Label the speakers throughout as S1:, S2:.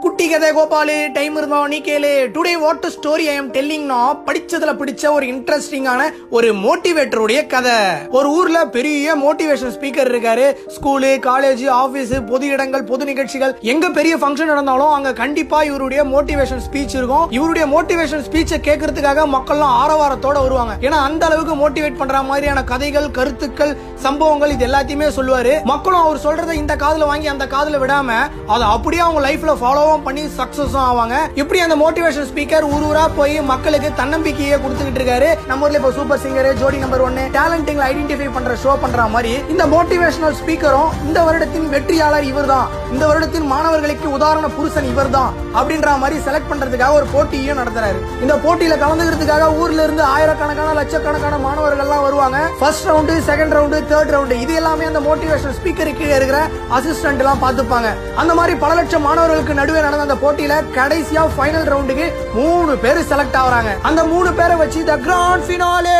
S1: こ குட்டி கதை கோபாலு டைம் இருந்தா நீ கேளு. Today what story I am டெல்லிங்னா படிச்சதுல பிடிச்ச ஒரு இன்ட்ரெஸ்டிங்கான ஒரு மோட்டிவேட்டருடைய கதை. ஒரு ஊர்ல பெரிய மோட்டிவேஷன் ஸ்பீக்கர் இருக்காரு. ஸ்கூலு காலேஜ் ஆபீஸ் பொது இடங்கள் பொது நிகழ்ச்சிகள். எங்க பெரிய ஃபங்க்ஷன் நடந்தாலும் அங்க கண்டிப்பா இவருடைய மோட்டிவேஷன் ஸ்பீச் இருக்கும். இவருடைய மோட்டிவேஷன் ஸ்பீச்சை கேட்கறதுக்காக மக்கள்லாம் ஆரவாரத்தோட வருவாங்க. ஏன்னா அந்த அளவுக்கு மோட்டிவேட் பண்ற மாதிரியான கதைகள் கருத்துக்கள் சம்பவங்கள் இது எல்லாத்தையுமே சொல்லுவாரு. மக்களும் அவர் சொல்றதை இந்த காதுல வாங்கி அந்த காதுல விடாம அதை அப்படியே அவங்க லைஃப்ல ஃபாலோவும் பண்ணி சக்சஸும் ஆவாங்க. இப்படி அந்த மோட்டிவேஷன் ஸ்பீக்கர் ஊர் ஊரா போய் மக்களுக்கு தன்னம்பிக்கையை கொடுத்துக்கிட்டு இருக்காரு. நம்ம ஊர்ல இப்போ சூப்பர் சிங்கர் ஜோடி நம்பர் ஒன்னு டேலண்டிங்ல ஐடென்டிஃபை பண்ற ஷோ பண்ற மாதிரி இந்த மோட்டிவேஷனல் ஸ்பீக்கரும் இந்த வருடத்தின் வெற்றியாளர் இவர் தான் இந்த வருடத்தின் மாணவர்களுக்கு உதாரண புருஷன் இவர்தான் அப்படின்ற மாதிரி செலக்ட் பண்றதுக்காக ஒரு போட்டியும் நடத்துறாரு. இந்த போட்டியில கலந்துக்கிறதுக்காக ஊர்ல இருந்து ஆயிரக்கணக்கான லட்சக்கணக்கான மாணவர்கள் எல்லாம் வருவாங்க. First round second round third round இது எல்லாமே அந்த மோட்டிவேஷன் ஸ்பீக்கருக்கு இருக்கிற அசிஸ்டன்ட் எல்லாம் பார்த்துப்பாங்க. அந்த மாதிரி பல லட்சம் மாணவர்களுக்கு நடுவே நடந்த அந்த போட்டியில கடைசியா ஃபைனல் ரவுண்டுக்கு மூணு பேர் செலக்ட் ஆகுறாங்க. அந்த மூணு பேரை வச்சு த கிராண்ட் ஃபினாலே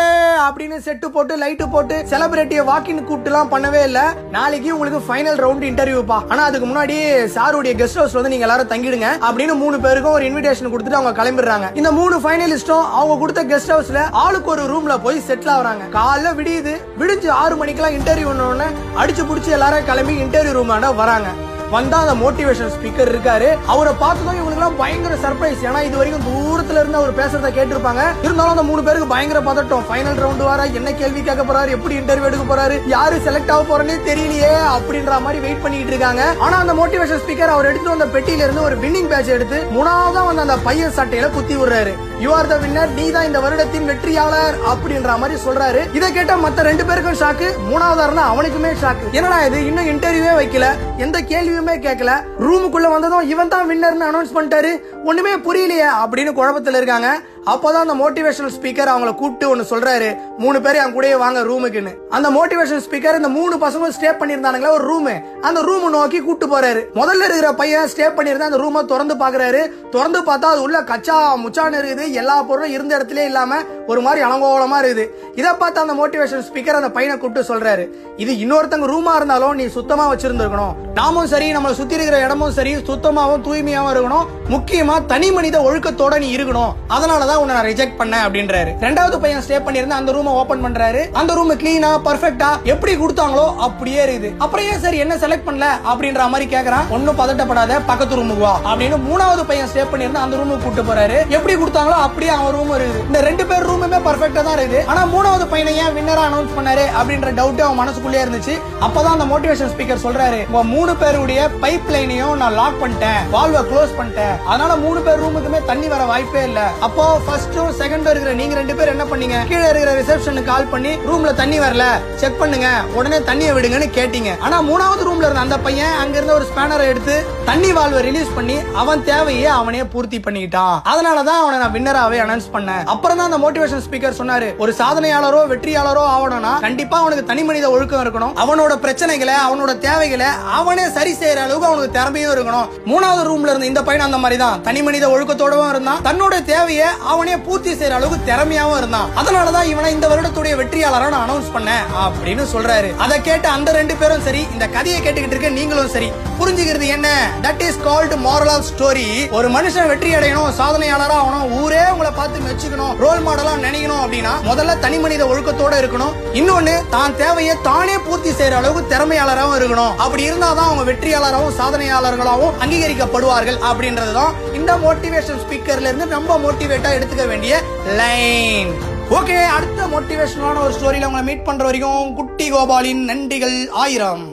S1: அப்படின்னு செட்டு போட்டு லைட்டு போட்டு செலிபிரிட்டியை வாக்கின் கூப்பிட்டு எல்லாம் பண்ணவே இல்ல. நாளைக்கு உங்களுக்கு ஃபைனல் ரவுண்ட் இன்டர்வியூப்பா ஆனா அதுக்கு முன்னாடி சாருடைய கெஸ்ட் ஹவுஸ் வந்து நீங்க எல்லாரும் தங்கிடுங்க அப்படின்னு மூணு பேருக்கும் ஒரு இன்விடேஷன் கொடுத்துட்டு அவங்க கிளம்பிடுறாங்க. இந்த மூணு ஃபைனலிஸ்டும் அவங்க கொடுத்த கெஸ்ட் ஹவுஸ்ல ஆளுக்கு ஒரு ரூம்ல போய் செட்டில் ஆகுறாங்க. காலைல விடியுது. விடிஞ்சு ஆறு மணிக்கெல்லாம் இன்டர்வியூ உடனே அடிச்சு புடிச்சு எல்லாரும் கிளம்பி இன்டர்வியூ ரூம் வராங்க. வந்தா அந்த மோட்டிவேஷன் ஸ்பீக்கர் இருக்காரு. அவரை பார்த்ததும் இவங்களுக்கு எல்லாம் பயங்கர சர்ப்ரைஸ் ஏன்னா இது வரைக்கும் தூரத்துல இருந்து அவர் பேசுறத கேட்டிருப்பாங்க. இருந்தாலும் அந்த மூணு பேருக்கு பயங்கர பதட்டம். ஃபைனல் ரவுண்ட் வர என்ன கேள்வி கேட்க போறாரு? எப்படி இன்டர்வியூ எடுக்க போறாரு? யாரு செலக்ட் ஆக போறேன்னு தெரியலையே அப்படின்ற மாதிரி வெயிட் பண்ணிட்டு இருக்காங்க. ஆனா அந்த மோட்டிவேஷன் ஸ்பீக்கர் அவர் எடுத்து வந்த பெட்டியில இருந்து ஒரு வின்னிங் பேட்ச் எடுத்து மூணாவதா வந்து அந்த பையன் சட்டையில குத்தி விடுறாரு. யூ ஆர் த வின்னர் நீ தான் இந்த வருடத்தின் வெற்றியாளர் அப்படின்ற மாதிரி சொல்றாரு. இதை கேட்ட மத்த ரெண்டு பேருக்கும் ஷாக்கு மூணாவதா இருந்தா அவனுக்குமே ஷாக்கு என்னடா இது? இன்னும் இன்டர்வியூவே வைக்கல. எந்த கேள்வியுமே கேட்கல ரூமுக்குள்ள வந்ததும் இவன் தான் வின்னர்னு அனௌன்ஸ் பண்ணிட்டாரு. ஒண்ணுமே புரியலையே அப்படின்னு குழப்பத்தில் இருக்காங்க. அப்போதான் அந்த மோட்டிவேஷனல் ஸ்பீக்கர் அவங்கள கூப்பிட்டு ஒன்று சொல்றாரு மூணு பேர் என் கூடயே வாங்க ரூமுக்குன்னு அந்த மோட்டிவேஷன் ஸ்பீக்கர் இந்த மூணு பசங்க ஸ்டே பண்ணியிருந்தானுங்களா ஒரு ரூமு அந்த ரூம் நோக்கி கூட்டு போறாரு. முதல்ல இருக்கிற பையன் ஸ்டே பண்ணிருந்தா அந்த ரூமை திறந்து பாக்குறாரு. திறந்து பார்த்தா அது உள்ள கச்சா முச்சான் இருக்குது. எல்லா பொருளும் இருந்த இடத்துல இல்லாம ஒரு மாதிரி அலங்கோலமா இருக்குது. இதை பார்த்து அந்த மோட்டிவேஷன் ஸ்பீக்கர் அந்த பையனை கூப்பிட்டு சொல்றாரு இது இன்னொருத்தங்க ரூமா இருந்தாலும் நீ சுத்தமா வச்சிருந்திருக்கணும். நாமும் சரி நம்மளை சுத்தி இருக்கிற இடமும் சரி சுத்தமாவும் தூய்மையாவும் இருக்கணும். முக்கியமா தனி மனித ஒழுக்கத்தோட நீ இருக்கணும். அதனாலதான் உன்னை நான் ரிஜெக்ட் பண்ணேன் அப்படின்றாரு. ரெண்டாவது பையன் ஸ்டே பண்ணிருந்தா அந்த ரூமை ஓபன் பண்றாரு. அந்த ரூம் கிளீனா பர்ஃபெக்டா எப்படி கொடுத்தாங்களோ அப்படியே இருக்குது. அப்புறம் ஏன் சரி என்ன செலக்ட் பண்ணல அப்படின்ற மாதிரி கேக்குறான். ஒன்னும் பதட்டப்படாத பக்கத்து ரூமுக்கு வா அப்படின்னு மூணாவது பையன் ஸ்டே பண்ணிருந்தா அந்த ரூமுக்கு கூட்டு போறாரு. எப்படி கொடுத்தாங்களோ அப்படியே அவன் ரூம் இருக்குது. இந்த ரெண்டு பேர் ரூமுமே பர்ஃபெக்டா தான் இருக்குது. ஆனா மூணாவது பையனை ஏன் வின்னரா அனௌன்ஸ் பண்ணாரு அப்படின்ற டவுட் அவன் மனசுக்குள்ளே இருந்துச்சு. அப்பதான் அந்த மோட்டிவேஷன் ஸ்பீக்கர் சொல்றாரு உங்க மூணு பேருடைய பைப் லைனையும் நான் லாக் பண்ணிட்டேன். வால்வை க்ளோஸ் பண்ணிட்டேன். அதனால மூணு பேர் ரூமுக்குமே தண்ணி வர வாய்ப்பே இல்ல. அப்போ ஃபர்ஸ்டும் செகண்டும் இருக்கிற நீங்க ரெண்டு பேர் என்ன பண்ணீங்க? கீழே இருக்கிற ரிசப்ஷனுக்கு கால் பண்ணி ரூம்ல தண்ணி வரல. செக் பண்ணுங்க. உடனே தண்ணியை விடுங்கன்னு கேட்டீங்க. ஆனா மூணாவது ரூம்ல இருந்த அந்த பையன் அங்க இருந்த ஒரு ஸ்பேனரை எடுத்து தண்ணி வால்வை ரிலீஸ் பண்ணி அவன் தேவையை அவனே பூர்த்தி பண்ணிக்கிட்டான் அதனாலதான் அவனை நான் வின்னராவே அனௌன்ஸ் பண்ணேன். அப்புறம் தான் அந்த மோட்டிவேஷன் ஸ்பீக்கர் சொன்னாரு ஒரு சாதனையாளரோ வெற்றியாளரோ ஆகணும்னா கண்டிப்பா அவனுக்கு தனி மனித ஒழுக்கம் இருக்கணும். அவனோட பிரச்சனைகளை அவனோட தேவைகளை அவனே சரி செய்யற அளவுக்கு அவனுக்கு திறமையும் இருக்கணும். மூணாவது ரூம்ல இருந்த இந்த பையன் அந்த மாதிரி தான் தனி மனித ஒழுக்கத்தோடவும் இருந்தான். தன்னோட தேவையை அவனே பூர்த்தி செய்யற அளவுக்கு திறமையாவும் இருந்தான். அதனாலதான் இவனை இந்த வருடத்துடைய வெற்றியாளரா நான் அனௌன்ஸ் பண்ணேன் அப்படின்னு சொல்றாரு. அதை கேட்ட அந்த ரெண்டு பேரும் சரி இந்த கதையை கேட்டுக்கிட்டு இருக்க நீங்களும் சரி. புரிஞ்சுக்கிறது என்ன? That is called moral of story ஒரு மனுஷன் வெற்றி அடையணும் சாதனையாளரா ஆகணும் பார்த்து மெச்சுக்கணும் ரோல் மாடலா நினைக்கணும் அப்படின்னா முதல்ல தனி மனித ஒழுக்கத்தோட இருக்கணும். இன்னொன்னு தான் தேவையை தானே பூர்த்தி செய்யற அளவுக்கு திறமையாளராகவும் இருக்கணும். அப்படி இருந்தாதான் அவங்க வெற்றியாளராகவும் சாதனையாளர்களாகவும் அங்கீகரிக்கப்படுவார்கள் அப்படின்றதுதான் இந்த மோட்டிவேஷன் ஸ்பீக்கர்ல இருந்து ரொம்ப மோட்டிவேட்டா எடுத்துக்க வேண்டிய லைன் ஓகே அடுத்த மோட்டிவேஷனான ஒரு ஸ்டோரியில உங்களை மீட் பண்ற வரைக்கும் குட்டி கோபாலின் நன்றிகள் ஆயிரம்.